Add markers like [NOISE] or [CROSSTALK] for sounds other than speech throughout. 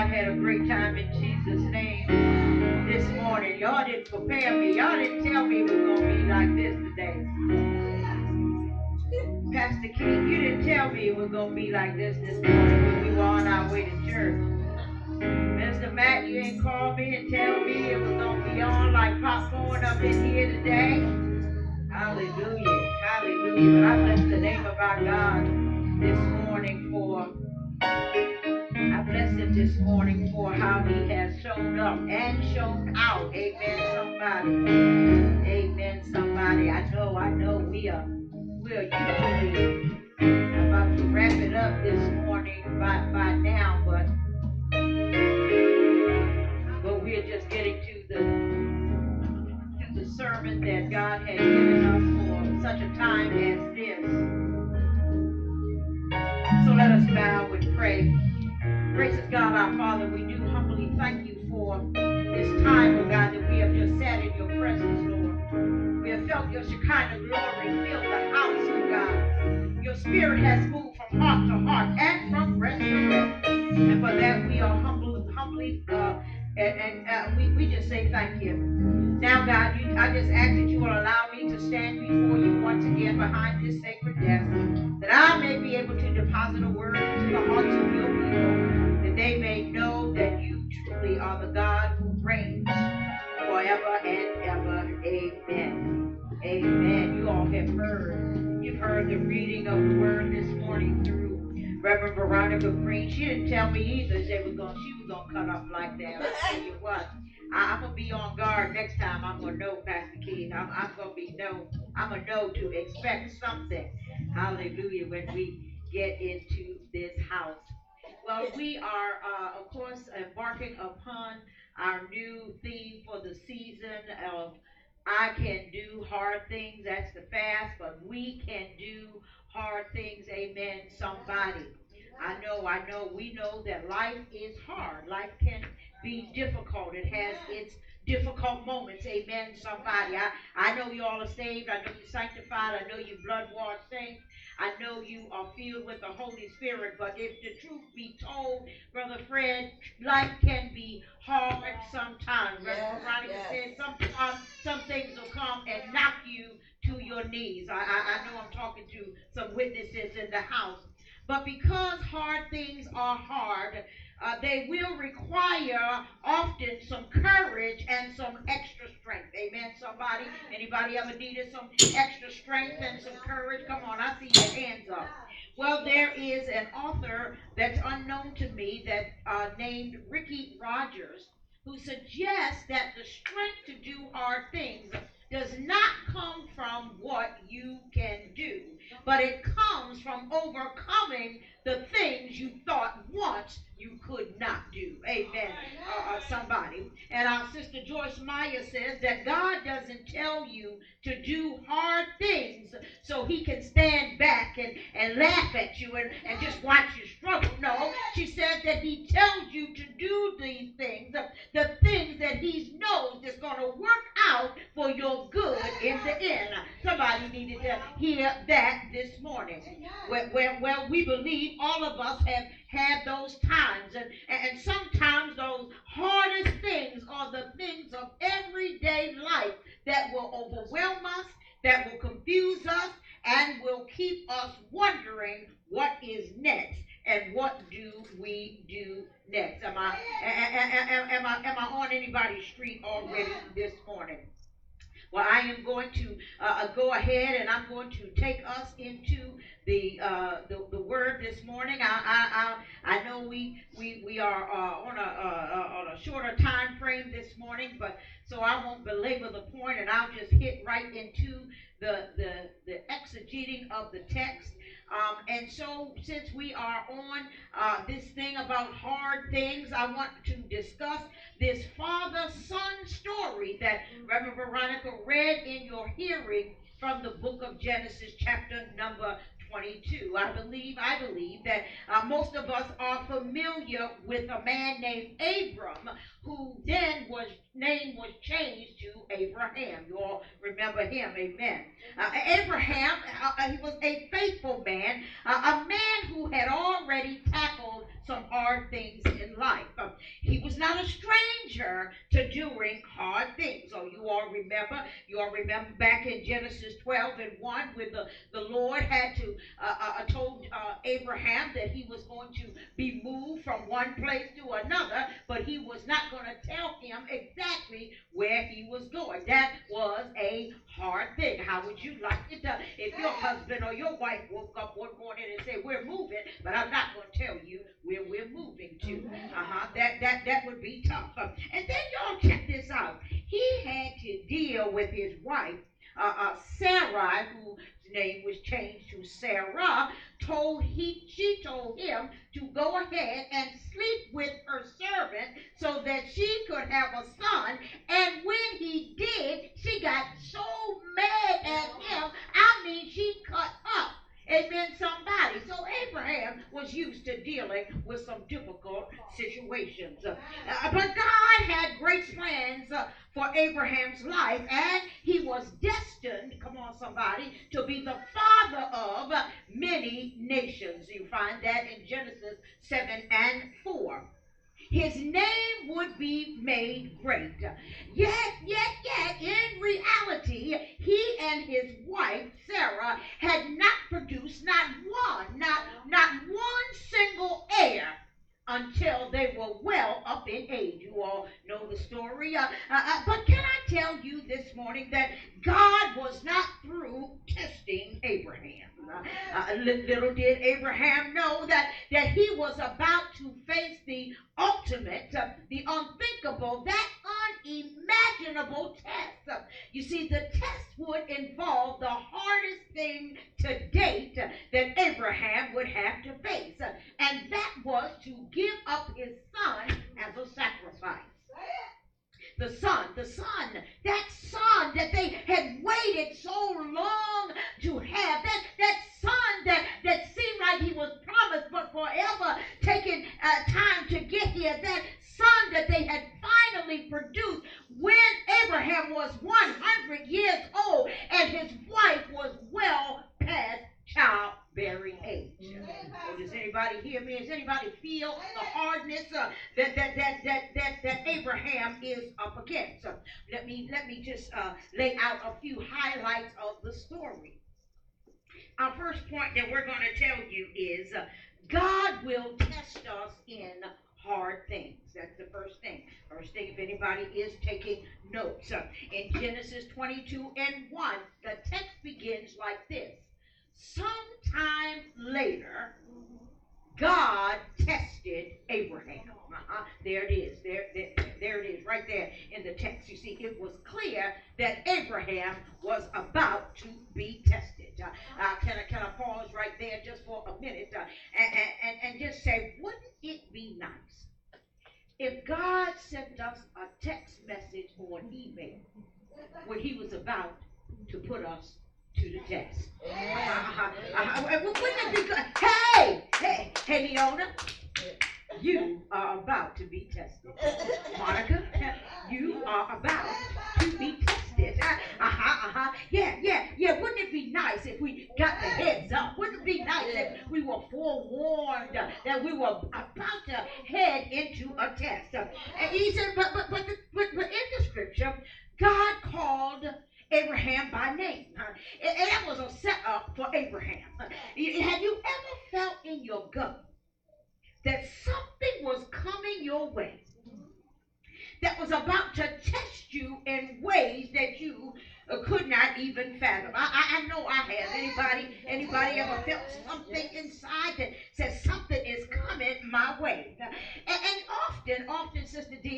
God had a great time in Jesus' name this morning. Y'all didn't prepare me. Y'all didn't tell me it was going to be like this today. Pastor King, you didn't tell me it was going to be like this this morning when we were on our way to church. Mr. Matt, you ain't called me and tell me it was going to be on like popcorn up in here today. Hallelujah. Hallelujah. But I bless the name of our God this morning for I him this morning for how he has shown up and shown out. Amen, somebody. Amen, somebody. I know, I know we are we are usually about to wrap it up this morning by, by now, but but we're just getting to the to the sermon that God has given us for such a time as this. So let us bow and pray. Gracious God, our Father, we do humbly thank you for this time, oh God, that we have just sat in your presence, Lord. We have felt your Shekinah glory fill the house, oh God. Your spirit has moved from heart to heart and from breast to breast. And for that, we are humble, humbly, uh, and, and uh, we, we just say thank you. Now, God, you, I just ask that you will allow me to stand before you once again behind this sacred desk, that I may be able to deposit a word into the hearts of your people, the God who reigns forever and ever. Amen. Amen. You all have heard. You've heard the reading of the word this morning through Reverend Veronica Green. She didn't tell me either they was going she was gonna cut up like that. I tell you what. I, am gonna be on guard next time. I'm gonna know, Pastor King. I'm, I'm gonna be know. I'm gonna know to expect something. Hallelujah. When we get into this house. Well, we are, uh, of course, embarking upon our new theme for the season of I can do hard things. That's the fast, but we can do hard things. Amen. Somebody. I know, I know, we know that life is hard. Life can be difficult. It has its difficult moments. Amen. Somebody. I, I know you all are saved. I know you're sanctified. I know you're blood washed saints. I know you are filled with the Holy Spirit. But if the truth be told, Brother Fred, life can be hard sometimes. Brother yes, Veronica yes. said sometimes some things will come and knock you to your knees. I, I, I know I'm talking to some witnesses in the house. But because hard things are hard, uh, they will require often some courage and some extra strength. Amen. Somebody, anybody ever needed some extra strength and some courage? Come on, I see your hands up. Well, there is an author that's unknown to me that uh, named Ricky Rogers who suggests that the strength to do hard things does not come from what you can do, but it comes from overcoming the things you thought once you could not do. Amen. Uh, uh, somebody. And our sister Joyce Meyer says that God doesn't tell you to do hard things so he can stand back and, and laugh at you and, and just watch you struggle. No, she says that he tells you to do these things, the, the things that he knows is going to work out for your good in the end. Somebody needed to hear that this morning. Well, well, well we believe all of us have had those times. And, and sometimes those hardest things are the things of everyday life that will overwhelm us, that will confuse us, and will keep us wondering what is next and what do we do next. Am I, am, am, I, am I on anybody's street already this morning? Well, I am going to uh, uh, go ahead and I'm going to take us into the uh, the, the word this morning. I I, I, I know we we, we are uh, on a uh, on a shorter time frame this morning, but so I won't belabor the point, and I'll just hit right into the the the exegeting of the text. Um, and so, since we are on uh, this thing about hard things, I want to discuss this father son that Reverend Veronica read in your hearing from the book of Genesis, chapter number 22. I believe, I believe that uh, most of us are familiar with a man named Abram, who then was name was changed to Abraham. You all remember him, amen. Uh, Abraham, uh, uh he was a faithful man, uh, a man who had already tackled some hard things in life. Um, he was not a stranger to doing hard things. So you all remember, you all remember back in Genesis 12 and 1 when the, the Lord had to uh, uh, uh, told uh, Abraham that he was going to be moved from one place to another, but he was not going to tell him exactly where he was going. That was a hard thing. How would you like it to, if your husband or your wife woke up one morning and said, "We're moving," but I'm not going to tell you where we're moving to? Uh huh. That that that would be tough. And then y'all check this out. He had to deal with his wife, uh, uh, Sarah, whose name was Sarah, told he she told him to go ahead and sleep with her servant so that she could have a son. And when he did, she got so mad at him. I mean, she cut up Amen, somebody. So Abraham was used to dealing with some difficult situations. Uh, but God had great plans uh, for Abraham's life, and he was destined, come on, somebody, to be the father of many nations. You find that in Genesis 7 and 4 his name would be made great. Yet, yet, yet, in reality, he and his wife, Sarah, had not produced not one, not, not one until they were well up in age. You all know the story. Uh, uh, uh, but can I tell you this morning that God was not through testing Abraham? Uh, little did Abraham know that, that he was about to face the ultimate, uh, the unthinkable, that unimaginable test. Uh, you see, the test would involve the hardest thing to date that Abraham would have to face, uh, and that was to give up his son as a sacrifice. The son, the son, that son that they had waited so long to have, that, that son that, that seemed like he was promised but forever taking uh, time to get here, that son that they had finally produced when Abraham was 100 years old and his wife was well past childbearing age. Oh, does anybody hear Does anybody feel the hardness uh, that, that, that, that, that, that Abraham is up against? Uh, let me let me just uh, lay out a few highlights of the story. Our first point that we're going to tell you is uh, God will test us in hard things. That's the first thing. First thing, if anybody is taking notes. Uh, in Genesis 22 and 1, the text begins like this Sometime later, God tested Abraham. Uh-huh. There it is. There, there, there it is, right there in the text. You see, it was clear that Abraham was about to be tested. Uh, uh, can, I, can I pause right there just for a minute uh, and, and, and just say, wouldn't it be nice if God sent us a text message or an email when he was about to put us to the test. Uh, uh, uh, wouldn't it be good? Hey, hey, hey, Leona. You are about to be tested. Monica, you are about to be tested. Uh-huh, uh-huh. Yeah, yeah, yeah. Wouldn't it be nice if we got the heads up? Wouldn't it be nice if we were forewarned that we were about to head into a test? And he said, but, but, but, but, but in the scripture, God called Abraham by name. And that was a setup for Abraham. Have you ever felt in your gut that something was coming your way that was about to test you in ways that you could not even fathom. I, I, know I have. Anybody anybody ever felt something inside that says something is coming my way? And, often, often, Sister Dee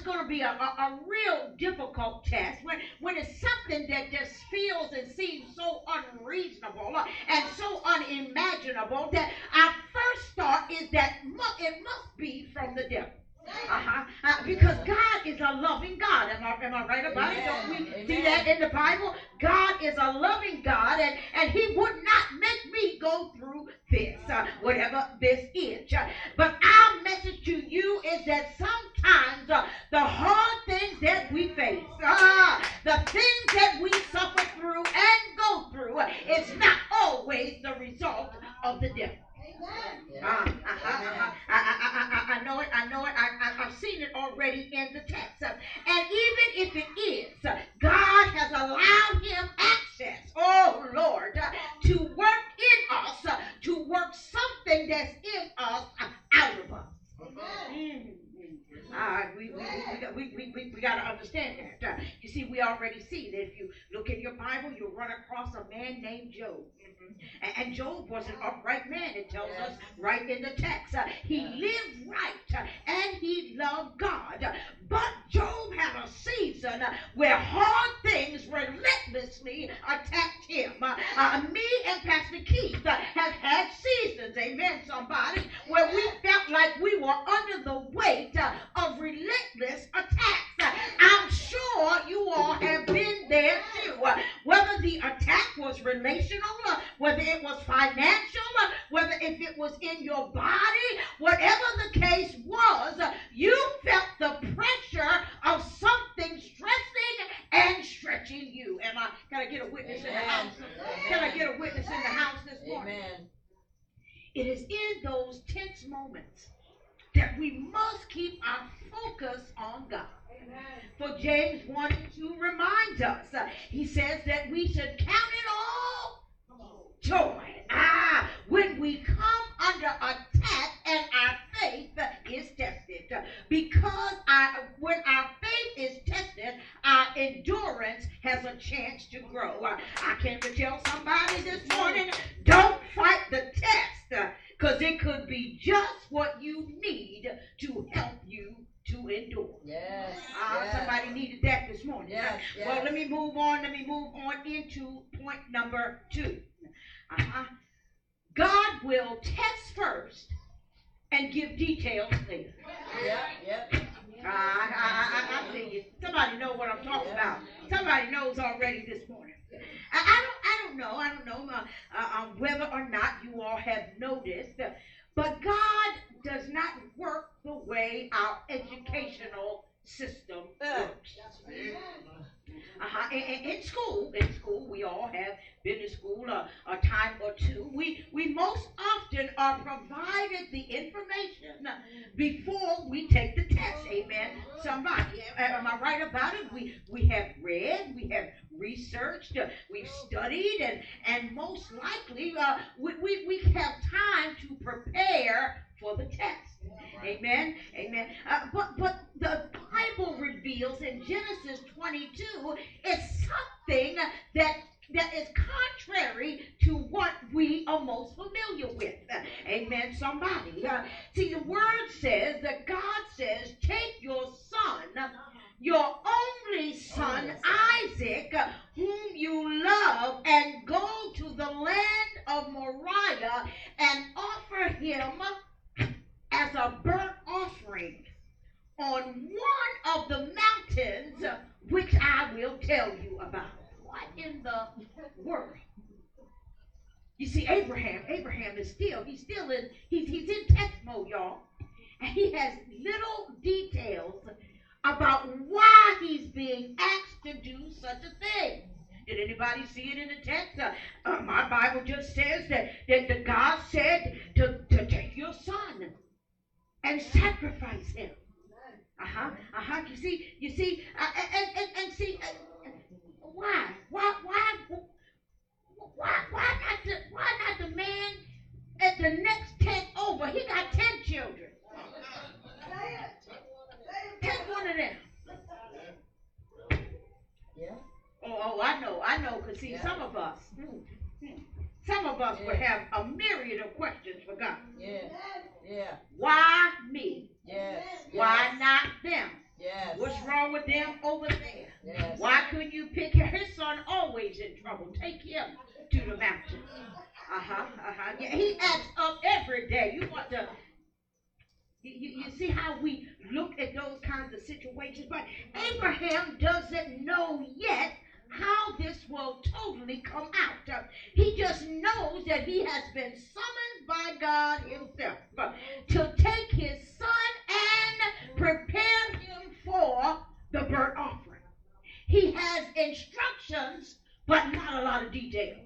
it's going to be a, a, a, real difficult test, when, when it's something that just feels and seems so unreasonable uh, and so unimaginable that our first thought is that it must be from the devil. Uh-huh. Uh, because God is a loving God. Am I, am I right about it? Don't we Amen. see that in the Bible? God is a loving God, and, and He would not make me go through this, uh, whatever this is. Uh, but our message to you is that sometimes uh, the hard things that we face, uh, the things that we suffer through and go through, is not always the result of the devil. Uh, uh, uh, uh, I, know it. I know it. I, I, I've seen it already in the text. And even if it is, God has allowed him access, oh Lord, to work in us, to work something that's in us out of us. Mm. Uh, we, we, we, we, we, we got to understand that. You see, we already see that if you look in your Bible, you'll run across a man named Job. And Job was an upright man. It tells yes. us right in the text. Uh, he lived right uh, and he loved God. But Job had a season uh, where hard things relentlessly attacked him. Uh, me and Pastor Keith have had seasons, amen, somebody, where we felt like we were under the weight of relentless attacks. I'm sure you all have been there too. Whether the attack was relational, whether it was financial, whether if it was in your body, whatever the case was, you felt the pressure of something stressing and stretching you. Am I? Can I get a witness Amen. in the house? Can I get a witness in the house this morning? Amen. It is in those tense moments that we must keep our focus on God. For James 1 and 2 reminds us, uh, he says that we should count it all joy. Ah, when we come under attack and our faith is tested. Because our, when our faith is tested, our endurance has a chance to grow. I came to tell somebody this morning, don't fight the test because it could be just what you need to help you to endure. Yes, uh, yes. Somebody needed that this morning. Yes, yes. Well, let me move on. Let me move on into point number two. Uh-huh. God will test first and give details later. Yep, yep. Uh, I, I, I, I see you. Somebody know what I'm talking about. Somebody knows already this morning. I, I don't, I don't know. I don't know uh, uh, um, whether or not you all have noticed, but God does not work the way our educational system works. Uh-huh. In, in, school, in school, we all have been to school a, a time or two. We we most often are provided the information before we take the test. Amen. Somebody, am I right about it? We we have read, we have researched, uh, we've studied, and and most likely uh, we, we we have time to prepare for the test. Amen. Amen. Uh, but but the Bible reveals in Genesis 22 is something that that is contrary to what we are most familiar with. Amen. Somebody. Uh, see, the word says that God says, take your son, your only son, Isaac, whom you love, and go to the land of Moriah and offer him as a burnt offering on one of the mountains which I will tell you about. What in the world? You see, Abraham, Abraham is still, he's still in, he's, he's in test mode, y'all. And he has little details about why he's being asked to do such a thing. Did anybody see it in the text? Uh, uh, my Bible just says that, that the God said to, to take your son and sacrifice him. Uh-huh. Uh-huh. You see, you see, uh, and, and, and see, uh, why? Why, why, why, why not the, why not the man at the next tent over? He got ten children. Take one of them. Yeah. Oh, oh, I know, I know, because see, yeah. some of us, hmm, hmm, some of us yeah. would have a myriad of questions for God. Yeah. Yeah. Why me? Yes. Why yes. not them? Yes. What's wrong with them over there? Yes. Why couldn't you pick his son always in trouble? Take him to the mountain. Uh-huh. Uh-huh. Yeah, he acts up every day. You want to you, you, see how we look at those kinds of situations, but Abraham doesn't know yet how this will totally come out. Uh, he just knows that he has been summoned by God himself uh, to take his son and prepare him for the burnt offering. He has instructions, but not a lot of detail.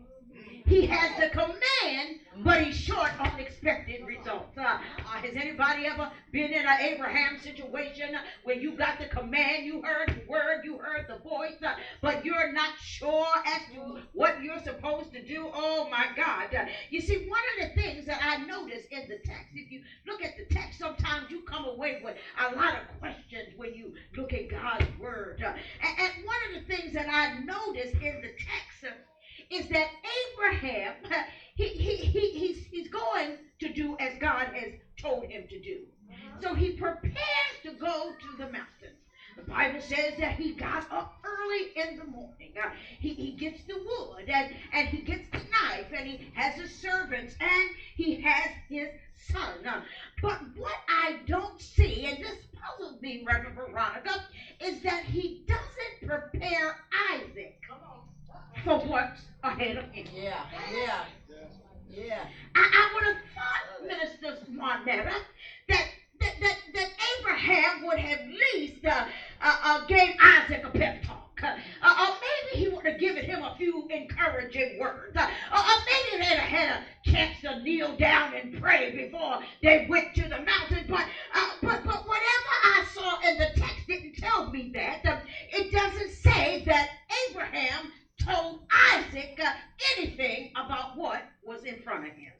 He has the command, but he's short on expected results. Uh, uh, has anybody ever been in an Abraham situation where you got the command, you heard the word, you heard the voice, uh, but you're not sure as to what you're supposed to do? Oh my God. You see, one of the things that I notice in the text, if you look at the text, sometimes you come away with a lot of questions when you look at God's word. And, one of the things that I notice in the text, is that Abraham, [LAUGHS] he, he, he, he's, he's going to do as God has told him to do. So he prepares to go to the mountains. The Bible says that he got up early in the morning. Uh, he, he gets the wood and, and he gets the knife and he has his servants and he has his son. Uh, but what I don't see, and this puzzles me, Reverend Veronica, is that he doesn't prepare Isaac for what's ahead of him. Yeah, yeah, yeah. I, I would have thought, Minister Monetta, that that, that, that Abraham would have at least uh, uh, uh, gave Isaac a pep talk. Uh, uh, or maybe he would have given him a few encouraging words. Uh, or maybe they'd have had a chance to kneel down and pray before they went to the mountain. But, uh, but, but whatever I saw in the text didn't tell me that. Uh, it doesn't say that Abraham told Isaac uh, anything about what was in front of him.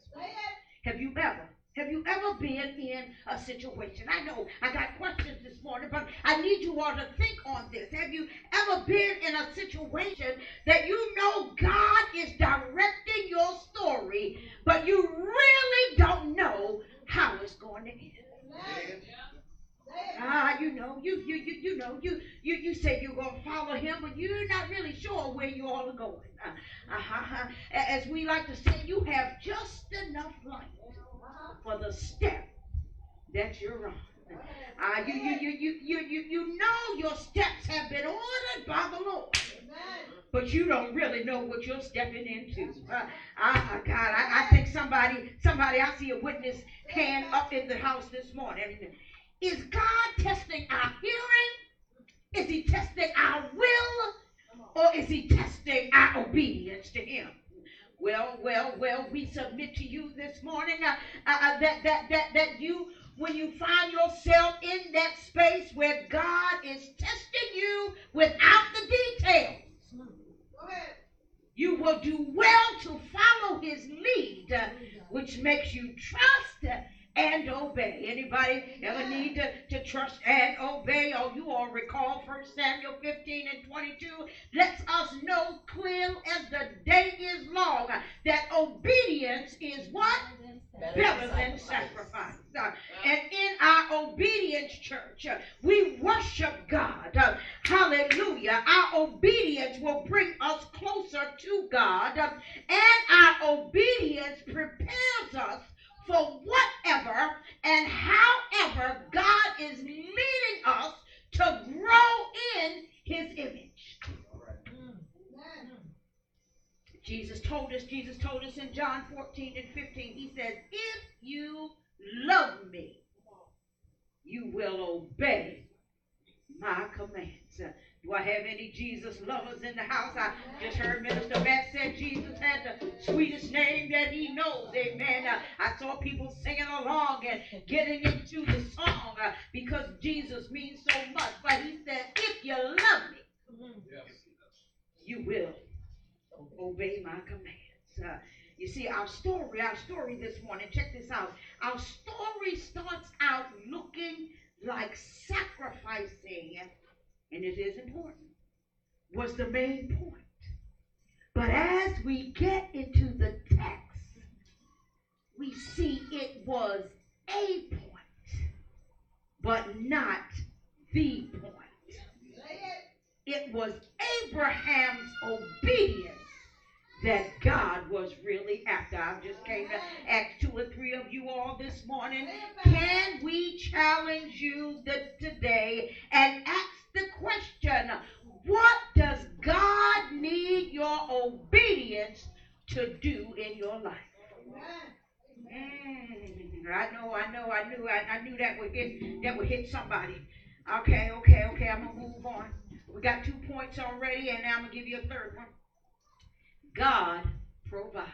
Have you ever? Have you ever been in a situation? I know I got questions this morning, but I need you all to think on this. Have you ever been in a situation that you know God is directing your story, but you really don't know how it's going to end? Ah, you you you you know, you you you say you're gonna follow him, but you're not really sure where you all are going. Uh, uh-huh. As we like to say, you have just enough light for the step that you're on. Uh, you, you, you, you, you, you, know your steps have been ordered by the Lord. But you don't really know what you're stepping into. Uh, uh, God, I, I think somebody, somebody, I see a witness hand up in the house this morning. Is God testing our hearing? Is he testing our will? Or is he testing our obedience to him? Well, well, well, we submit to you this morning uh, uh, uh, that, that, that, that you, when you find yourself in that space where God is testing you without the details, you will do well to follow his lead, uh, which makes you trust obey. Anybody ever need to, to trust and obey? Oh, you all recall 1 Samuel 15 and 22 lets us know clear as the day is long that obedience is what? Better, Better than sacrifice. Uh, and in our obedience church, uh, we worship God. Uh, hallelujah. Our obedience will bring us closer to God, and our obedience prepares us for whatever and however God is leading us to grow in his image. Jesus told us, Jesus told us in John 14 and 15, he says, if you love me, you will obey my commands. Do I have any Jesus lovers in the house? I just heard Minister Matt said Jesus had the sweetest name that he knows. Amen. Uh, I saw people singing along and getting into the song uh, because Jesus means so much. But he said, if you love me, you will obey my commands. Uh, you see, our story, our story this morning, check this out. Our story starts out looking like sacrificing and it is important, was the main point. But as we get into the text, we see it was a point, but not the point. It was Abraham's obedience that God was really after. I just came to ask two or three of you all this morning. Can we challenge you the, today and ask the question what does God need your obedience to do in your life? Mm, I know, I know, I knew, I, I knew that would hit that would hit somebody. Okay, okay, okay. I'm gonna move on. We got two points already, and now I'm gonna give you a third one. God provides.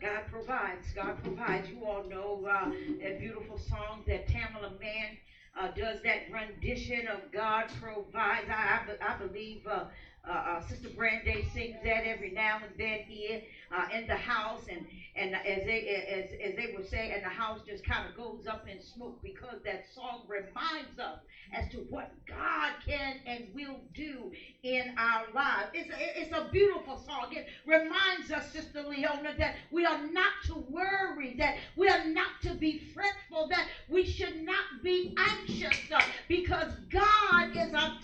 God provides. God provides. You all know uh, that beautiful song that Tamela Mann uh, does that rendition of God provides. I, I, I believe uh, uh, uh, Sister Brandy sings that every now and then here uh, in the house, and and as they as as they would say, and the house just kind of goes up in smoke because that song reminds us as to what God can and will do in our lives. It's a, it's a beautiful song. It reminds us, Sister Leona, that we are not to worry, that we are not to be fretful, that we should not be anxious uh, because God is a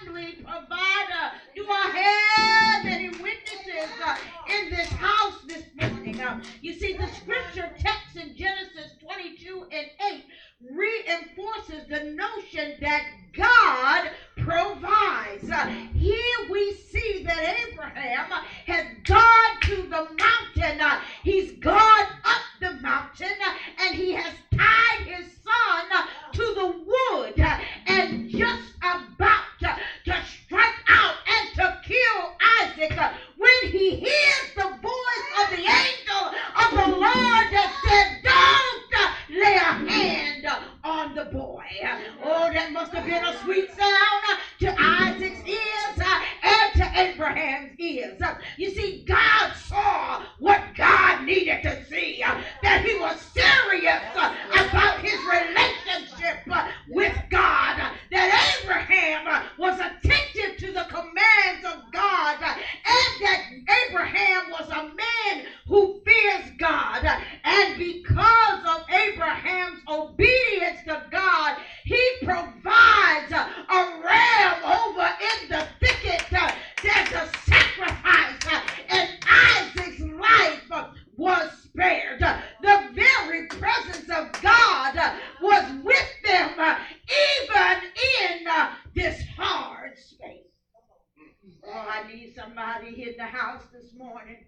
timely provider. Do I have any witnesses uh, in this house this morning? Uh, you see, the scripture text in Genesis 22 and 8 reinforces the notion that God provides. Here we see that Abraham has gone to the mountain. He's gone up the mountain and he has tied his son to the wood and just about to strike out and to kill Isaac when he hears the voice of the angel of the Lord that said, Don't lay a hand on the boy. Oh, that must have been a sweet sound to Isaac's ears uh, and to Abraham's ears. Uh, You see, God saw what God needed to see, uh, that he was serious uh, about his relationship uh, with God, uh, that Abraham uh, was attentive to the commands of God, uh, and that Abraham was a man who fears God. uh, And because of Abraham's obedience to God, he provides uh, a ram over in the thicket. uh, There's a sacrifice, uh, and Isaac's life uh, was spared. Uh, The very presence of God uh, was with them, uh, even in uh, this hard space. Oh, I need somebody in the house this morning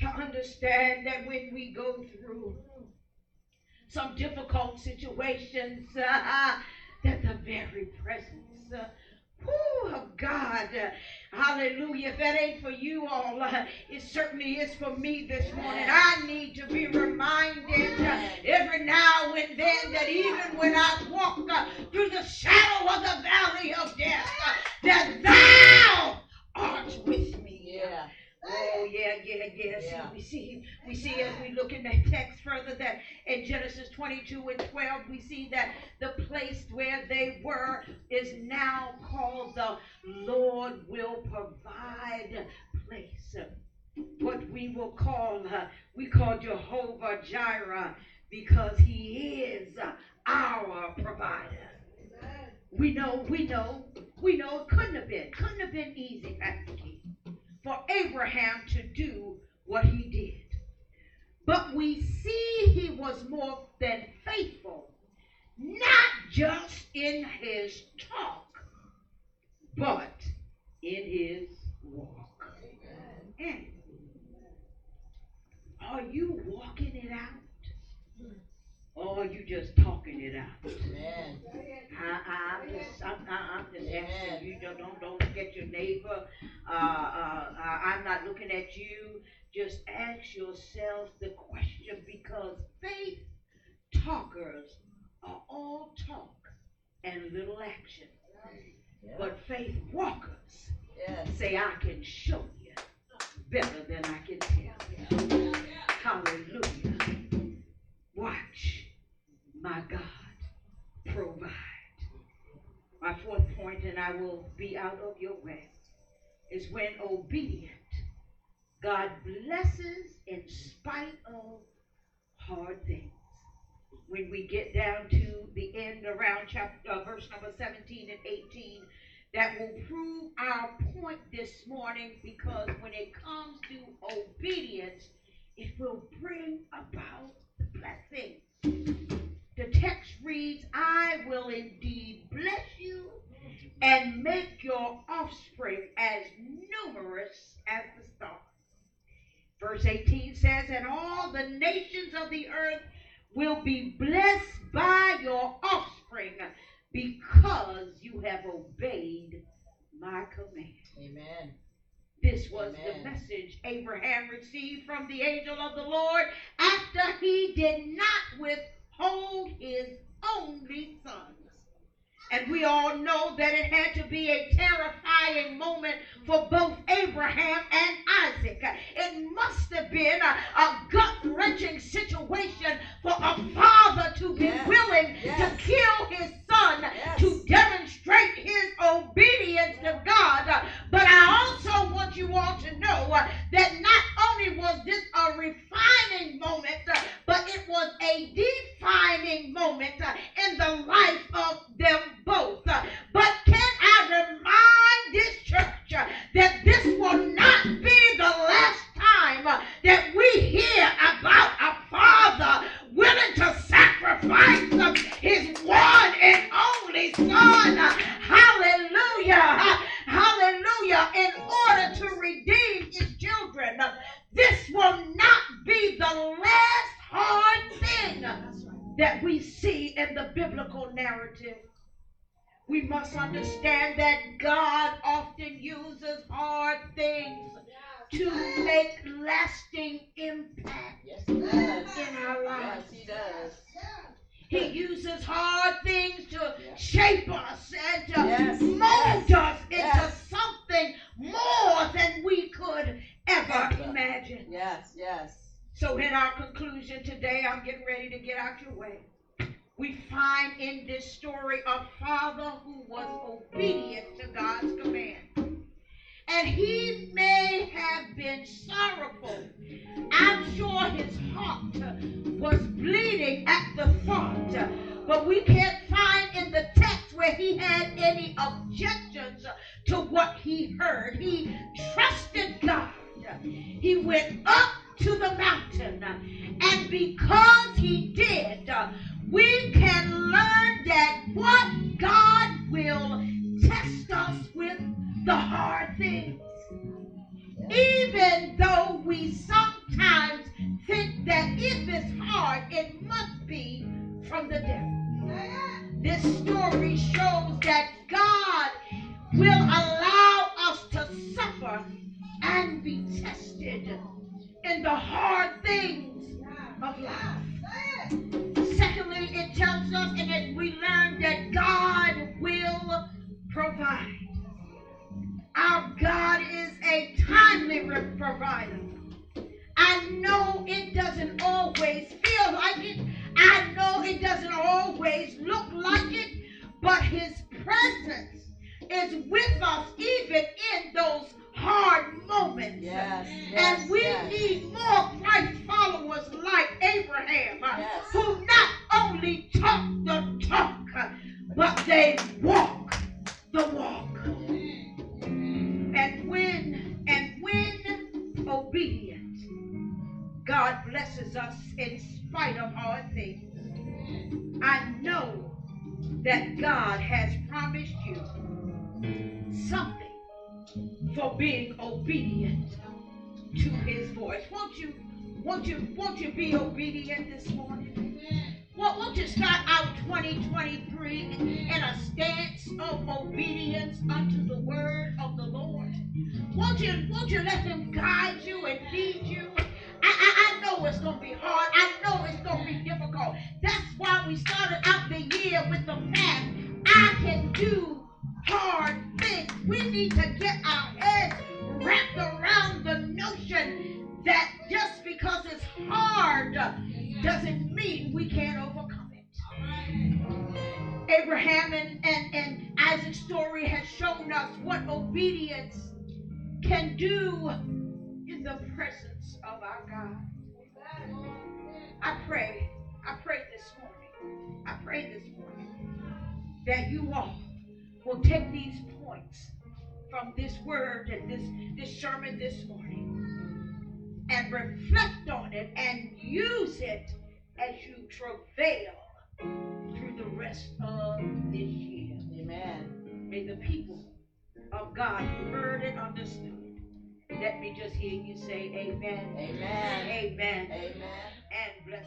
to understand that when we go through some difficult situations, uh, that the very presence uh, of God, uh, hallelujah, if that ain't for you all, uh, it certainly is for me this morning. I need to be reminded uh, every now and then that even when I walk uh, through the shadow of the valley of death, uh, that thou art with me. Yeah. Oh yeah, yeah, yeah. See, Yeah. we see, we see as we look in that text further that in Genesis 22 and 12, we see that the place where they were is now called the Lord will provide place. What we will call, uh, we call Jehovah Jireh because He is our provider. We know, we know, we know it couldn't have been, couldn't have been easy, Pastor Keith for Abraham to do what he did. But we see he was more than faithful, not just in his talk, but in his walk. Mm. Are you walking it out? Or you just talking it out? Amen. I, I, I'm just, I'm, I- I'm just asking you, don't, don't, don't look at your neighbor. Uh, uh, I'm not looking at you. Just ask yourselves the question because faith talkers are all talk and little action. Yeah. But faith walkers Yes. say, I can show you better than I can tell you. Hallelujah. Watch my God provide. My fourth point, and I will be out of your way, is when obedient, God blesses in spite of hard things. When we get down to the end around chapter uh, verse number 17 and 18, that will prove our point this morning because when it comes to obedience, it will bring about the blessing. The text reads, I will indeed bless you and make your offspring as numerous as the stars. Verse 18 says, And all the nations of the earth will be blessed by your offspring because you have obeyed my command. Amen. This was Amen. the message Abraham received from the angel of the Lord after he did not withhold his only son. And we all know that it had to be a terrifying moment for both Abraham and Isaac. It must have been a, a gut wrenching situation for a father to be Yes. willing Yes. to kill his that we see in the biblical narrative. We must understand that God often uses hard things to make lasting impact Yes, in our lives. Yes, he does. He uses hard things to shape us and to Yes, mold yes, us into yes. something more than we could Ever. imagine. Yes, yes. So, in our conclusion today, I'm getting ready to get out your way. We find in this story a father who was obedient to God's command. And he may have been sorrowful. I'm sure his heart was bleeding at the thought. But we can't find in the text where he had any objections to what he heard. He trusted God. He went up to the mountain. And because he did, we can do hard things. We need to get our heads wrapped around the notion that just because it's hard doesn't mean we can't overcome it. Abraham and, and, and Isaac's story has shown us what obedience can do in the presence of our God. I pray, I pray this morning, I pray this morning that you all will take these points from this word and this, this sermon this morning and reflect on it and use it as you travail through the rest of this year. Amen. May the people of God heard and understood. Let me just hear you say amen, Amen. amen, Amen. and bless